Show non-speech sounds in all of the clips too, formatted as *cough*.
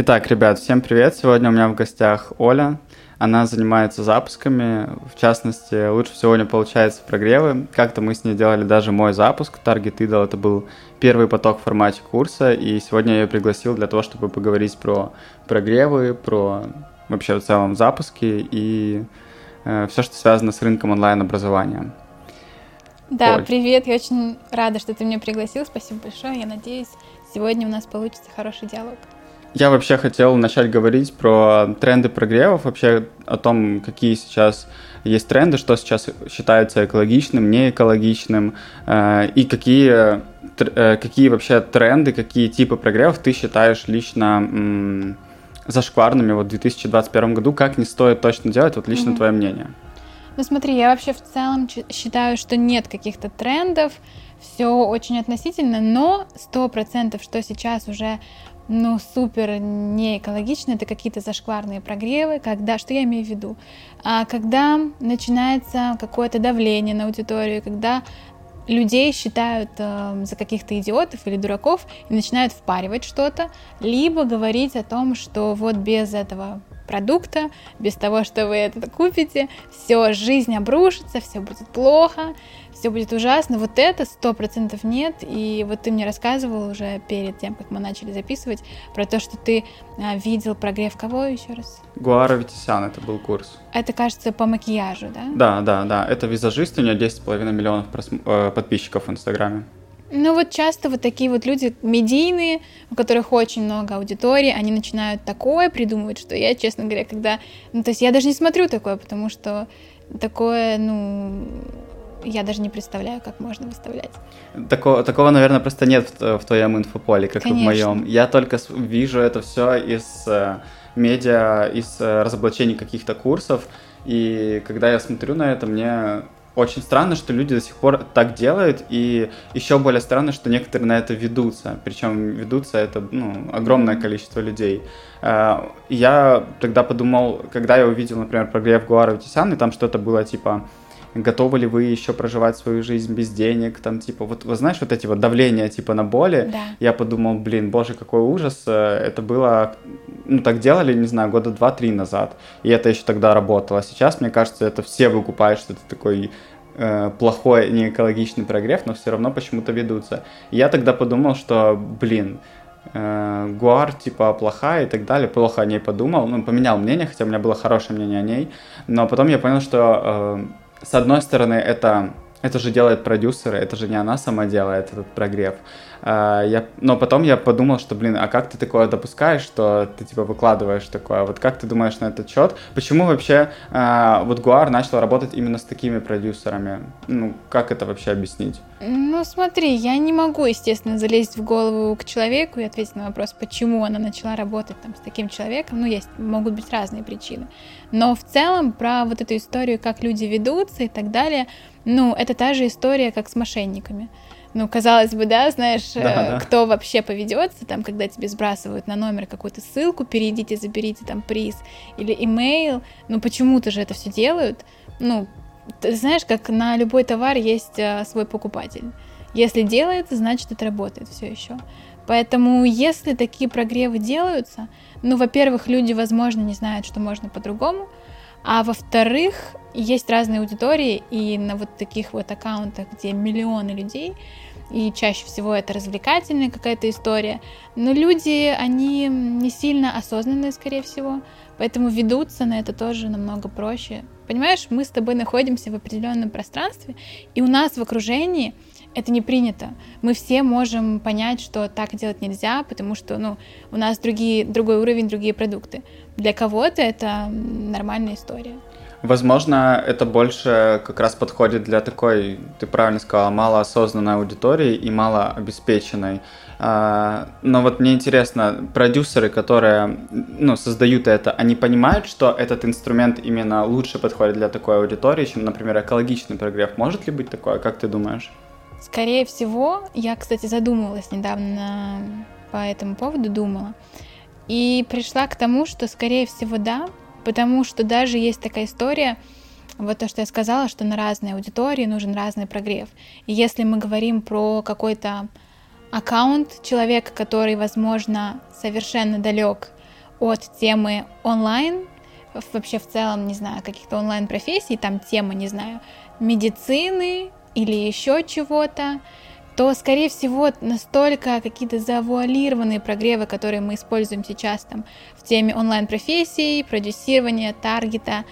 Итак, ребят, всем привет. Сегодня у меня в гостях Оля. Она занимается запусками, в частности, лучше всего не получается прогревы. Как-то мы с ней делали даже мой запуск, Target Idol, это был первый поток в формате курса, и сегодня я ее пригласил для того, чтобы поговорить про прогревы, про вообще в целом запуски и э, все, что связано с рынком онлайн-образования. Да, Оль. привет, я очень рада, что ты меня пригласил, спасибо большое, я надеюсь, сегодня у нас получится хороший диалог. Я вообще хотел начать говорить про тренды прогревов, вообще о том, какие сейчас есть тренды, что сейчас считается экологичным, неэкологичным, э, и какие, э, какие вообще тренды, какие типы прогревов ты считаешь лично м, зашкварными вот в 2021 году, как не стоит точно делать, вот лично mm-hmm. твое мнение. Ну смотри, я вообще в целом считаю, что нет каких-то трендов, все очень относительно, но сто процентов, что сейчас уже ну, супер не экологично, это какие-то зашкварные прогревы, когда, что я имею в виду, а, когда начинается какое-то давление на аудиторию, когда людей считают э, за каких-то идиотов или дураков и начинают впаривать что-то, либо говорить о том, что вот без этого продукта, без того, что вы это купите, все, жизнь обрушится, все будет плохо, все будет ужасно. Вот это сто процентов нет. И вот ты мне рассказывал уже перед тем, как мы начали записывать, про то, что ты а, видел прогрев кого еще раз? Гуара Витисян, это был курс. Это, кажется, по макияжу, да? Да, да, да. Это визажист, у нее 10,5 миллионов просм... э, подписчиков в Инстаграме. Ну вот часто вот такие вот люди медийные, у которых очень много аудитории, они начинают такое придумывать, что я, честно говоря, когда... Ну, то есть я даже не смотрю такое, потому что такое, ну, я даже не представляю, как можно выставлять. Такого, такого наверное, просто нет в, в твоем инфополе, как Конечно. и в моем. Я только вижу это все из э, медиа, из э, разоблачений каких-то курсов, и когда я смотрю на это, мне очень странно, что люди до сих пор так делают, и еще более странно, что некоторые на это ведутся. Причем ведутся это ну, огромное количество людей. Э, я тогда подумал, когда я увидел, например, прогрев Гуара Тисян, и там что-то было типа готовы ли вы еще проживать свою жизнь без денег, там, типа, вот, вы знаешь, вот эти вот давления, типа, на боли, да. я подумал, блин, боже, какой ужас, э, это было, ну, так делали, не знаю, года два-три назад, и это еще тогда работало, сейчас, мне кажется, это все выкупают, что это такой э, плохой, неэкологичный прогрев, но все равно почему-то ведутся. И я тогда подумал, что, блин, э, Гуар, типа, плохая и так далее, плохо о ней подумал, ну, поменял мнение, хотя у меня было хорошее мнение о ней, но потом я понял, что э, с одной стороны, это, это же делает продюсеры, это же не она сама делает этот прогрев. А, я, но потом я подумал, что, блин, а как ты такое допускаешь, что ты, типа, выкладываешь такое? Вот как ты думаешь на этот счет? Почему вообще а, вот Гуар начал работать именно с такими продюсерами? Ну, как это вообще объяснить? Ну, смотри, я не могу, естественно, залезть в голову к человеку и ответить на вопрос, почему она начала работать там с таким человеком. Ну, есть, могут быть разные причины. Но в целом про вот эту историю, как люди ведутся и так далее, ну, это та же история, как с мошенниками ну, казалось бы, да, знаешь, да, э, да. кто вообще поведется, там, когда тебе сбрасывают на номер какую-то ссылку, перейдите, заберите там приз, или имейл, ну, почему-то же это все делают, ну, ты знаешь, как на любой товар есть а, свой покупатель. Если делается, значит, это работает все еще. Поэтому, если такие прогревы делаются, ну, во-первых, люди, возможно, не знают, что можно по-другому, а во-вторых, есть разные аудитории, и на вот таких вот аккаунтах, где миллионы людей, и чаще всего это развлекательная какая-то история, но люди, они не сильно осознанные, скорее всего, поэтому ведутся на это тоже намного проще. Понимаешь, мы с тобой находимся в определенном пространстве, и у нас в окружении это не принято. Мы все можем понять, что так делать нельзя, потому что ну, у нас другие, другой уровень, другие продукты. Для кого-то это нормальная история. Возможно, это больше как раз подходит для такой, ты правильно сказала, малоосознанной аудитории и малообеспеченной. А, но вот мне интересно, продюсеры, которые ну, создают это, они понимают, что этот инструмент именно лучше подходит для такой аудитории, чем, например, экологичный прогрев. Может ли быть такое? Как ты думаешь? Скорее всего, я, кстати, задумывалась недавно по этому поводу, думала, и пришла к тому, что, скорее всего, да, потому что даже есть такая история, вот то, что я сказала, что на разные аудитории нужен разный прогрев. И если мы говорим про какой-то аккаунт человека, который, возможно, совершенно далек от темы онлайн, вообще в целом, не знаю, каких-то онлайн-профессий, там тема, не знаю, медицины или еще чего-то, то, скорее всего, настолько какие-то завуалированные прогревы, которые мы используем сейчас там в теме онлайн-профессий, продюсирования, таргета,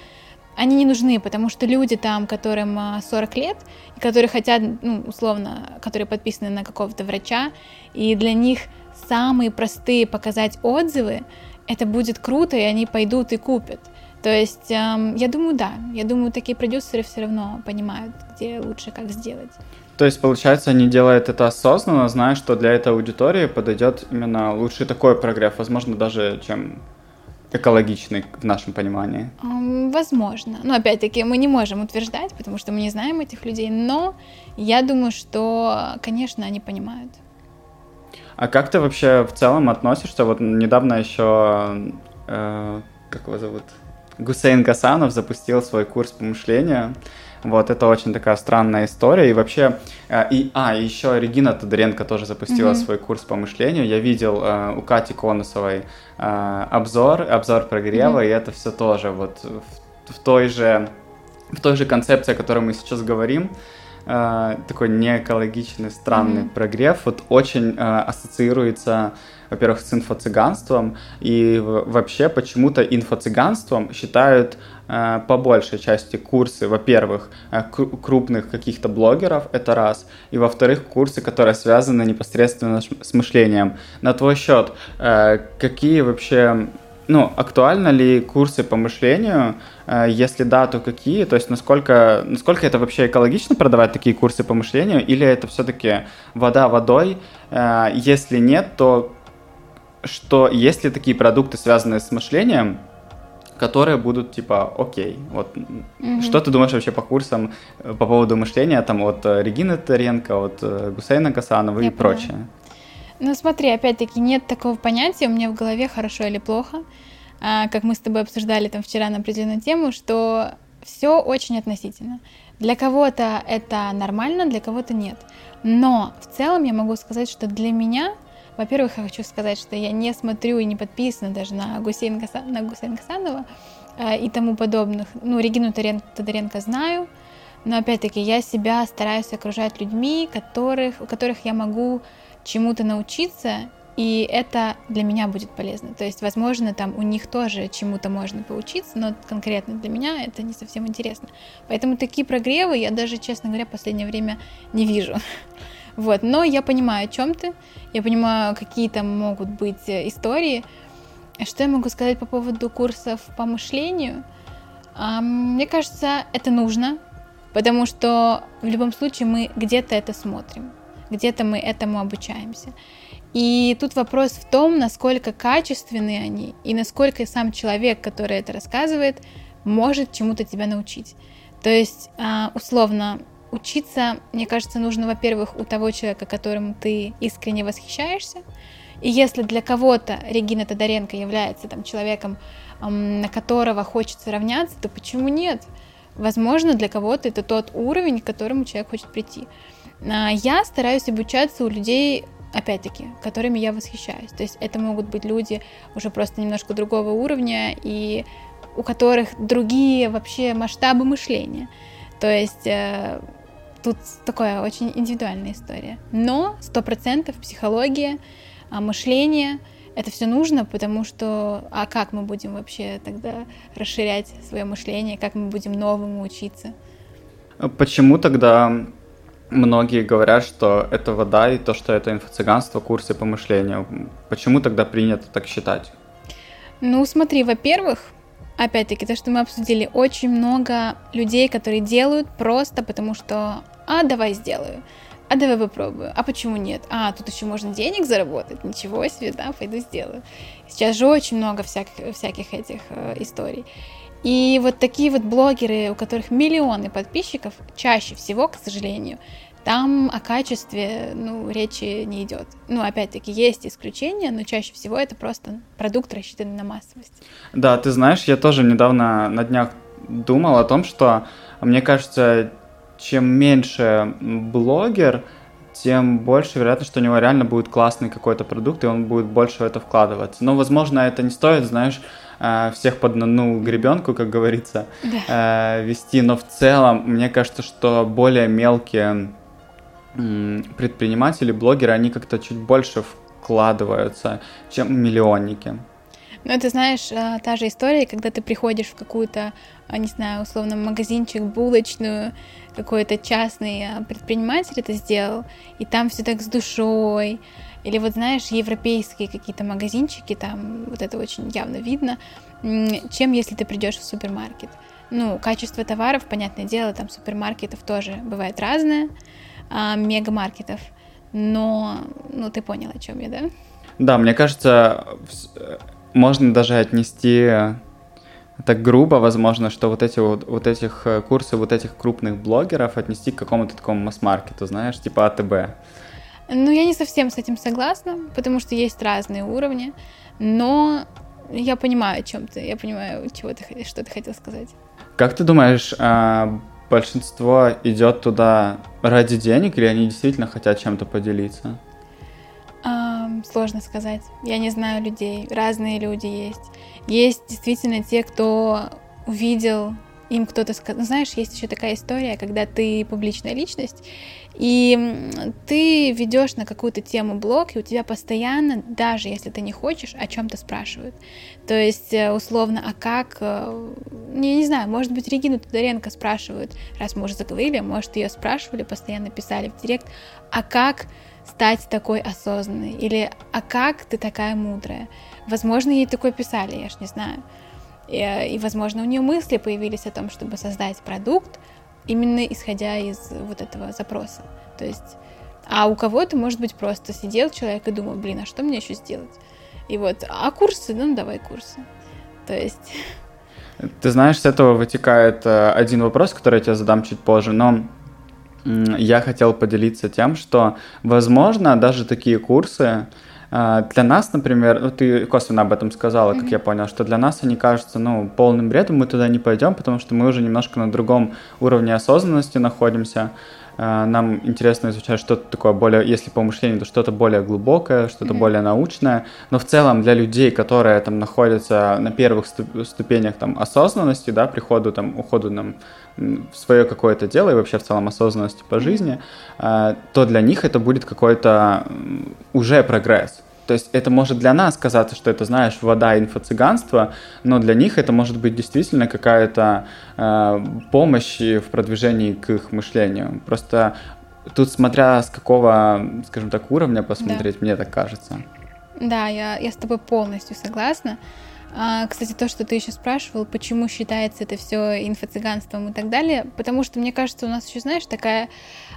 они не нужны, потому что люди там, которым 40 а, лет, и которые хотят, ну, условно, которые подписаны на какого-то врача, и для них самые простые показать отзывы, это будет круто, и они пойдут и купят. То есть, эм, я думаю, да, я думаю, такие продюсеры все равно понимают, где лучше, как сделать. То есть, получается, они делают это осознанно, зная, что для этой аудитории подойдет именно лучший такой прогрев, возможно, даже чем экологичный в нашем понимании? Возможно. Но опять-таки мы не можем утверждать, потому что мы не знаем этих людей, но я думаю, что, конечно, они понимают. А как ты вообще в целом относишься? Вот недавно еще, э, как его зовут? Гусейн Гасанов запустил свой курс по мышлению. Вот, это очень такая странная история. И вообще, э, и, а, еще Регина Тодоренко тоже запустила mm-hmm. свой курс по мышлению. Я видел э, у Кати Конусовой э, обзор, обзор прогрева, mm-hmm. и это все тоже вот в, в той же в той же концепции, о которой мы сейчас говорим, э, такой неэкологичный, странный mm-hmm. прогрев, вот очень э, ассоциируется во-первых, с инфо-цыганством, и вообще почему-то инфо-цыганством считают э, по большей части курсы, во-первых, э, крупных каких-то блогеров, это раз, и во-вторых, курсы, которые связаны непосредственно с мышлением. На твой счет, э, какие вообще ну, актуально ли курсы по мышлению? Э, если да, то какие? То есть насколько, насколько это вообще экологично продавать такие курсы по мышлению? Или это все-таки вода водой? Э, если нет, то что есть ли такие продукты, связанные с мышлением, которые будут типа окей. Вот mm-hmm. что ты думаешь вообще по курсам э, по поводу мышления там от Регины Таренко, от Гусейна Касанова Я и прочее? Ну смотри, опять-таки нет такого понятия у меня в голове хорошо или плохо, как мы с тобой обсуждали там вчера на определенную тему, что все очень относительно. Для кого-то это нормально, для кого-то нет. Но в целом я могу сказать, что для меня во-первых, я хочу сказать, что я не смотрю и не подписана даже на Гусейн, Гаса... на Гусейн Гасанова э, и тому подобных. Ну, Регину Тодоренко знаю, но опять-таки я себя стараюсь окружать людьми, которых, у которых я могу чему-то научиться, и это для меня будет полезно. То есть, возможно, там у них тоже чему-то можно поучиться, но конкретно для меня это не совсем интересно. Поэтому такие прогревы я даже, честно говоря, в последнее время не вижу. *laughs* Вот, но я понимаю, о чем ты, я понимаю, какие там могут быть э, истории. Что я могу сказать по поводу курсов по мышлению? Мне кажется, это нужно, потому что в любом случае мы где-то это смотрим, где-то мы этому обучаемся. И тут вопрос в том, насколько качественные они и насколько сам человек, который это рассказывает, может чему-то тебя научить. То есть, а, условно, учиться, мне кажется, нужно, во-первых, у того человека, которым ты искренне восхищаешься. И если для кого-то Регина Тодоренко является там, человеком, на которого хочется равняться, то почему нет? Возможно, для кого-то это тот уровень, к которому человек хочет прийти. А, я стараюсь обучаться у людей, опять-таки, которыми я восхищаюсь. То есть это могут быть люди уже просто немножко другого уровня и у которых другие вообще масштабы мышления. То есть э, тут такая очень индивидуальная история. Но сто процентов психология, а, мышление это все нужно, потому что а как мы будем вообще тогда расширять свое мышление, как мы будем новому учиться? Почему тогда многие говорят, что это вода и то, что это инфо-цыганство, курсы по мышлению? Почему тогда принято так считать? Ну, смотри, во-первых, опять-таки, то, что мы обсудили, очень много людей, которые делают просто потому, что а давай сделаю, а давай попробую, а почему нет? А, тут еще можно денег заработать, ничего себе, да, пойду сделаю. Сейчас же очень много всяких, всяких этих э, историй. И вот такие вот блогеры, у которых миллионы подписчиков, чаще всего, к сожалению, там о качестве, ну, речи не идет. Ну, опять-таки, есть исключения, но чаще всего это просто продукт, рассчитанный на массовость. Да, ты знаешь, я тоже недавно на днях думал о том, что, мне кажется, чем меньше блогер, тем больше вероятность, что у него реально будет классный какой-то продукт, и он будет больше в это вкладываться. Но, возможно, это не стоит, знаешь, всех под одну гребенку, как говорится, да. Э, вести. Но в целом, мне кажется, что более мелкие предприниматели, блогеры, они как-то чуть больше вкладываются, чем миллионники. Ну, это, знаешь, а, та же история, когда ты приходишь в какую-то, а, не знаю, условно, магазинчик, булочную, какой-то частный а, предприниматель это сделал, и там все так с душой. Или вот, знаешь, европейские какие-то магазинчики, там вот это очень явно видно, чем если ты придешь в супермаркет. Ну, качество товаров, понятное дело, там супермаркетов тоже бывает разное, а, мегамаркетов, но, ну, ты понял, о чем я, да? Да, мне кажется, можно даже отнести так грубо, возможно, что вот эти вот, вот этих э, курсы, вот этих крупных блогеров отнести к какому-то такому масс-маркету, знаешь, типа АТБ. Ну, я не совсем с этим согласна, потому что есть разные уровни, но я понимаю, о чем ты, я понимаю, чего ты, что ты хотел сказать. Как ты думаешь, а, большинство идет туда ради денег или они действительно хотят чем-то поделиться? Сложно сказать. Я не знаю людей. Разные люди есть. Есть действительно те, кто увидел, им кто-то сказал... Ну, знаешь, есть еще такая история, когда ты публичная личность, и ты ведешь на какую-то тему блог, и у тебя постоянно, даже если ты не хочешь, о чем-то спрашивают. То есть, э, условно, а как... Э, я не знаю, может быть, Регину Тодоренко спрашивают, раз мы уже заговорили, может, ее спрашивали, постоянно писали в директ, а как стать такой осознанной? Или «А как ты такая мудрая?» Возможно, ей такое писали, я ж не знаю. И, и, возможно, у нее мысли появились о том, чтобы создать продукт, именно исходя из вот этого запроса. То есть, а у кого-то, может быть, просто сидел человек и думал, блин, а что мне еще сделать? И вот, а курсы, ну давай курсы. То есть... *laughs* Ты знаешь, с этого вытекает э, один вопрос, который я тебе задам чуть позже, но я хотел поделиться тем, что, возможно, даже такие курсы для нас, например, ну ты косвенно об этом сказала, как mm-hmm. я понял, что для нас они кажутся, ну, полным бредом, мы туда не пойдем, потому что мы уже немножко на другом уровне осознанности находимся. Э, нам интересно изучать что-то такое более, если по мышлению, то что-то более глубокое, что-то mm-hmm. более научное. Но в целом для людей, которые там находятся на первых ступенях там осознанности, да, приходу там, уходу нам в свое какое-то дело и вообще в целом осознанности по жизни, э, то для них это будет какой-то уже прогресс. То есть это может для нас казаться, что это, знаешь, вода инфо-цыганства, но для них это может быть действительно какая-то э, помощь в продвижении к их мышлению. Просто тут смотря с какого, скажем так, уровня посмотреть, да. мне так кажется. Да, я, я с тобой полностью согласна. А, кстати, то, что ты еще спрашивал, почему считается это все инфо-цыганством и так далее, потому что, мне кажется, у нас еще, знаешь, такая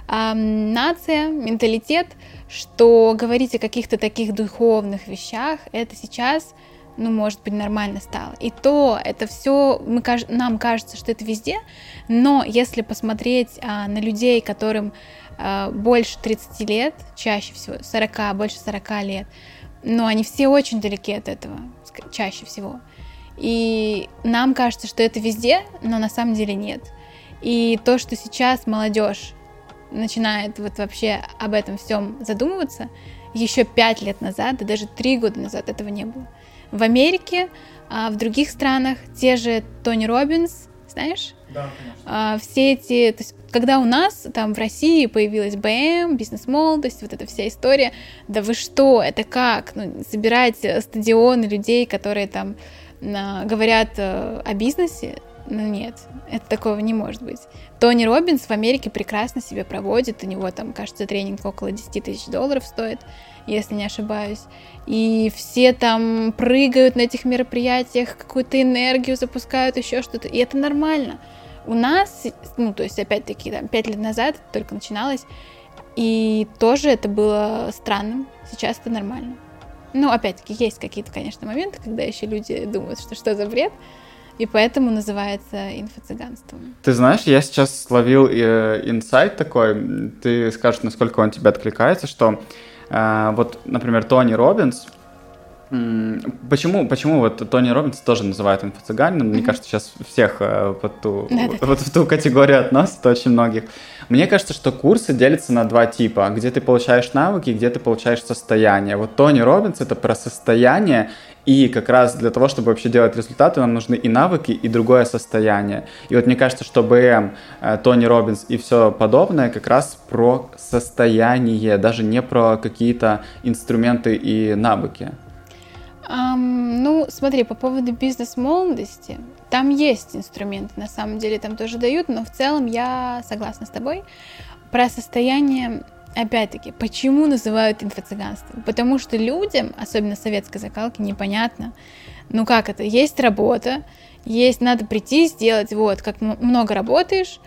э, нация, менталитет, что говорить о каких-то таких духовных вещах, это сейчас ну, может быть, нормально стало. И то это все, мы, нам кажется, что это везде, но если посмотреть а, на людей, которым а, больше 30 лет, чаще всего 40, больше 40 лет, но они все очень далеки от этого, чаще всего. И нам кажется, что это везде, но на самом деле нет. И то, что сейчас молодежь начинает вот вообще об этом всем задумываться, еще пять лет назад, да даже три года назад этого не было. В Америке, а в других странах те же Тони Робинс, знаешь? Да, конечно. А, все эти, то есть, когда у нас там в России появилась БМ, бизнес-молодость, вот эта вся история, да вы что, это как? Ну, собирать стадионы людей, которые там говорят э, о бизнесе, ну нет, это такого не может быть. Тони Робинс в Америке прекрасно себя проводит, у него там, кажется, тренинг около 10 тысяч долларов стоит, если не ошибаюсь. И все там прыгают на этих мероприятиях, какую-то энергию запускают, еще что-то, и это нормально. У нас, ну, то есть, опять-таки, там, 5 лет назад это только начиналось, и тоже это было странным, сейчас это нормально. Ну, опять-таки, есть какие-то, конечно, моменты, когда еще люди думают, что что за бред, и поэтому называется инфо-цыганством. Ты знаешь, я сейчас словил э, инсайт такой, ты скажешь, насколько он тебе откликается, что вот, например, Тони Робинс, Почему, почему вот Тони Робинс тоже называют инфо-цыганином? Мне кажется, сейчас всех э, под ту, вот в ту категорию относят очень многих. Мне кажется, что курсы делятся на два типа. Где ты получаешь навыки, где ты получаешь состояние. Вот Тони Робинс — это про состояние, и как раз для того, чтобы вообще делать результаты, нам нужны и навыки, и другое состояние. И вот мне кажется, что БМ, э, Тони Робинс и все подобное как раз про состояние, даже не про какие-то инструменты и навыки. Um, ну, смотри, по поводу бизнес-молодости, там есть инструменты, на самом деле, там тоже дают, но в целом я согласна с тобой. Про состояние, опять-таки, почему называют инфо-цыганством? Потому что людям, особенно советской закалки, непонятно, ну как это, есть работа, есть, надо прийти, сделать, вот, как много работаешь,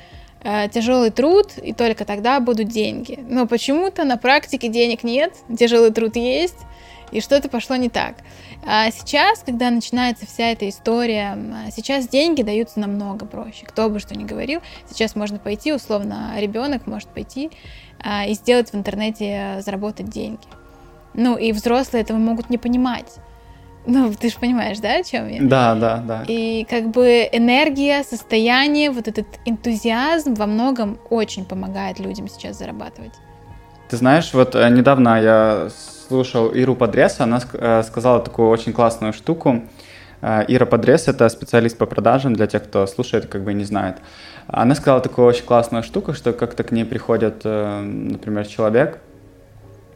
э, тяжелый труд, и только тогда будут деньги. Но почему-то на практике денег нет, тяжелый труд есть, и что-то пошло не так. А сейчас, когда начинается вся эта история, сейчас деньги даются намного проще. Кто бы что ни говорил, сейчас можно пойти, условно, ребенок может пойти а, и сделать в интернете, заработать деньги. Ну, и взрослые этого могут не понимать. Ну, ты же понимаешь, да, о чем я? Да, да, да. И как бы энергия, состояние, вот этот энтузиазм во многом очень помогает людям сейчас зарабатывать. Ты знаешь, вот э, недавно я слушал Иру Подрез, она э, сказала такую очень классную штуку. Э, Ира Подрез — это специалист по продажам, для тех, кто слушает, как бы не знает. Она сказала такую очень классную штуку, что как-то к ней приходит, например, человек —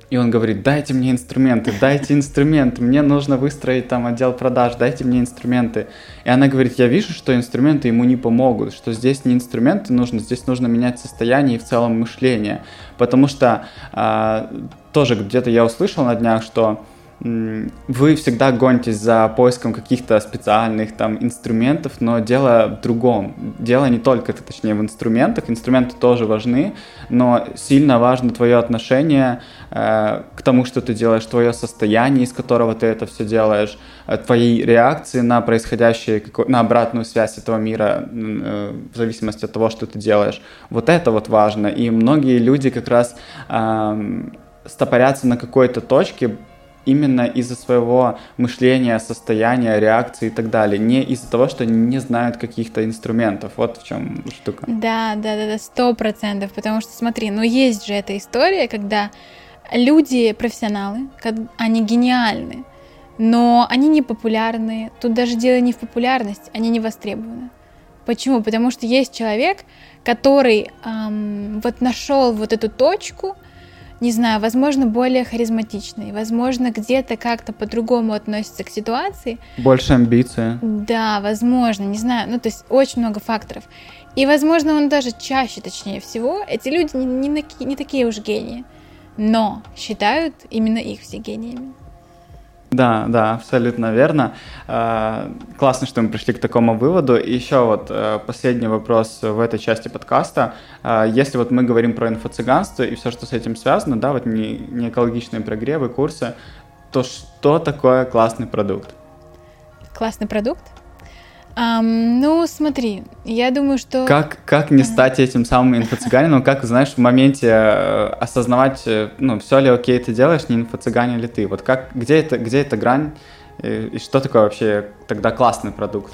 и он говорит, дайте мне инструменты, дайте инструменты, мне нужно выстроить там отдел продаж, дайте мне инструменты. И она говорит, я вижу, что инструменты ему не помогут, что здесь не инструменты нужны, здесь нужно менять состояние и в целом мышление. Потому что а, тоже где-то я услышал на днях, что вы всегда гонитесь за поиском каких-то специальных там инструментов, но дело в другом. Дело не только, точнее, в инструментах. Инструменты тоже важны, но сильно важно твое отношение э, к тому, что ты делаешь, твое состояние, из которого ты это все делаешь, э, твои реакции на происходящее, на обратную связь этого мира, э, в зависимости от того, что ты делаешь. Вот это вот важно. И многие люди как раз э, стопорятся на какой-то точке, именно из-за своего мышления, состояния, реакции и так далее, не из-за того, что не знают каких-то инструментов. Вот в чем штука. Да, да, да, да, сто процентов, потому что смотри, ну есть же эта история, когда люди профессионалы, они гениальны, но они не популярны. Тут даже дело не в популярности, они не востребованы. Почему? Потому что есть человек, который эм, вот нашел вот эту точку, не знаю, возможно, более харизматичный, возможно, где-то как-то по-другому относится к ситуации. Больше амбиции. Да, возможно, не знаю, ну то есть очень много факторов. И, возможно, он даже чаще, точнее всего, эти люди не, не, не такие уж гении, но считают именно их все гениями. Да, да, абсолютно верно. А, классно, что мы пришли к такому выводу. И еще вот э, последний вопрос в этой части подкаста. А, если вот мы говорим про инфо-цыганство и все, что с этим связано, да, вот не, не экологичные прогревы, курсы, то что такое классный продукт? Классный продукт? Um, ну, смотри, я думаю, что... Как, как не стать этим самым инфо-цыганином, как, знаешь, в моменте э, осознавать, э, ну, все ли окей ты делаешь, не инфо-цыгане ли ты? Вот как, где, это, где эта грань, и, и что такое вообще тогда классный продукт?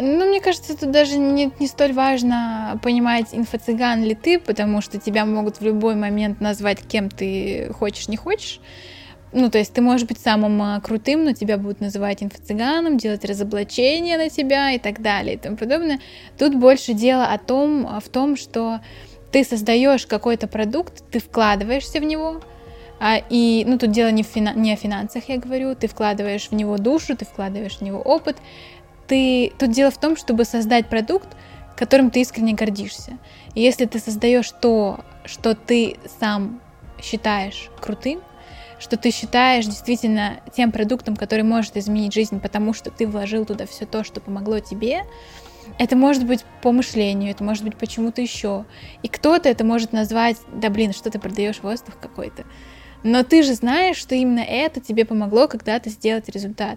Ну, мне кажется, тут даже не, не столь важно понимать, инфо-цыган ли ты, потому что тебя могут в любой момент назвать кем ты хочешь, не хочешь. Ну, то есть ты можешь быть самым а, крутым, но тебя будут называть инфо-цыганом, делать разоблачения на тебя и так далее и тому подобное. Тут больше дело о том, а, в том, что ты создаешь какой-то продукт, ты вкладываешься в него, а, и, ну, тут дело не, в фина- не о финансах, я говорю, ты вкладываешь в него душу, ты вкладываешь в него опыт. Ты... Тут дело в том, чтобы создать продукт, которым ты искренне гордишься. И если ты создаешь то, что ты сам считаешь крутым, что ты считаешь действительно тем продуктом, который может изменить жизнь, потому что ты вложил туда все то, что помогло тебе, это может быть по мышлению, это может быть почему-то еще. И кто-то это может назвать, да блин, что ты продаешь воздух какой-то. Но ты же знаешь, что именно это тебе помогло когда-то сделать результат.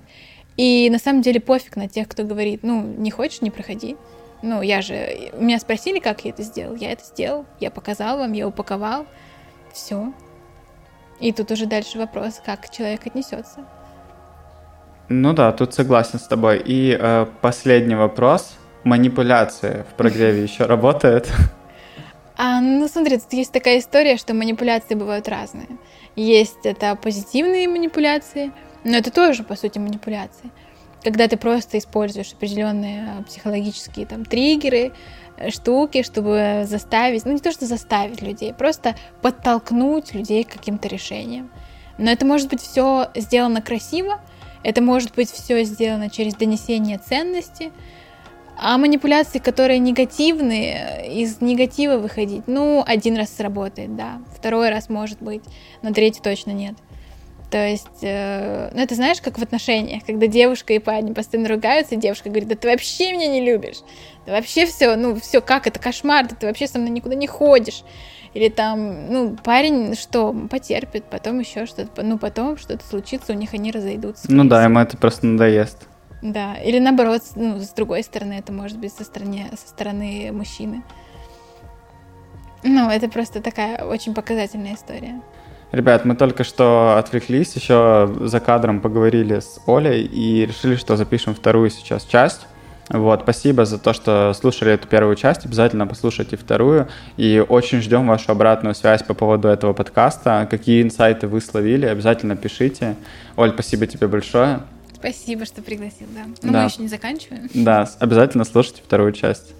И на самом деле пофиг на тех, кто говорит, ну, не хочешь, не проходи. Ну, я же... Меня спросили, как я это сделал. Я это сделал, я показал вам, я упаковал. Все. И тут уже дальше вопрос, как человек отнесется. Ну да, тут согласен с тобой. И э, последний вопрос. Манипуляции в прогреве *laughs* еще работает? А, ну смотри, тут есть такая история, что манипуляции бывают разные. Есть это позитивные манипуляции, но это тоже, по сути, манипуляции. Когда ты просто используешь определенные психологические там триггеры, э, штуки, чтобы заставить, ну не то, что заставить людей, просто подтолкнуть людей к каким-то решениям. Но это может быть все сделано красиво, это может быть все сделано через донесение ценности, а манипуляции, которые негативные, из негатива выходить, ну, один раз сработает, да, второй раз может быть, но третий точно нет. То есть, э, ну, это знаешь, как в отношениях, когда девушка и парень постоянно ругаются, и девушка говорит, да ты вообще меня не любишь, да вообще все, ну, все, как это кошмар, да ты вообще со мной никуда не ходишь. Или там, ну, парень что, потерпит, потом еще что-то, ну, потом что-то случится, у них они разойдутся. Ну да, ему это просто надоест. Да, или наоборот, ну, с другой стороны, это может быть со стороны, со стороны мужчины. Ну, это просто такая очень показательная история. Ребят, мы только что отвлеклись, еще за кадром поговорили с Олей и решили, что запишем вторую сейчас часть. Вот, спасибо за то, что слушали эту первую часть. Обязательно послушайте вторую. И очень ждем вашу обратную связь по поводу этого подкаста. Какие инсайты вы словили, обязательно пишите. Оль, спасибо тебе большое. Спасибо, что пригласил, да. Но да. мы еще не заканчиваем. Да, обязательно слушайте вторую часть.